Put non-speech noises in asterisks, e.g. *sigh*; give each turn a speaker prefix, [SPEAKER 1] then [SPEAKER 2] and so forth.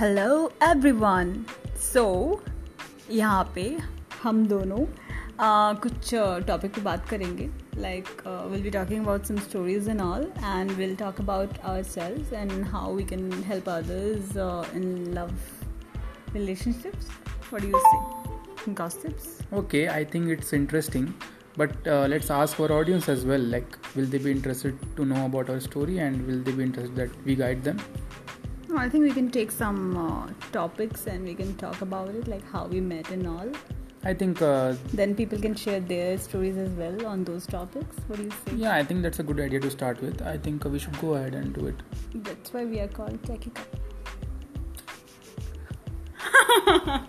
[SPEAKER 1] Hello everyone so यहाँ पे हम दोनों uh, कुछ टॉपिक पे बात करेंगे like will be talking about some stories and all and will talk about our sales and how we can help others in love relationships what do you say gossips
[SPEAKER 2] Okay, I think it's interesting. But uh, let's ask our audience as well. Like, will they be interested to know about our story and will they be interested that we guide them?
[SPEAKER 1] No, I think we can take some uh, topics and we can talk about it, like how we met and all.
[SPEAKER 2] I think, uh,
[SPEAKER 1] Then people can share their stories as well on those topics. What do you say?
[SPEAKER 2] yeah, I think that's a good idea to start with. I think uh, we should go ahead and do it.
[SPEAKER 1] That's why we are called Techie *laughs* Couple.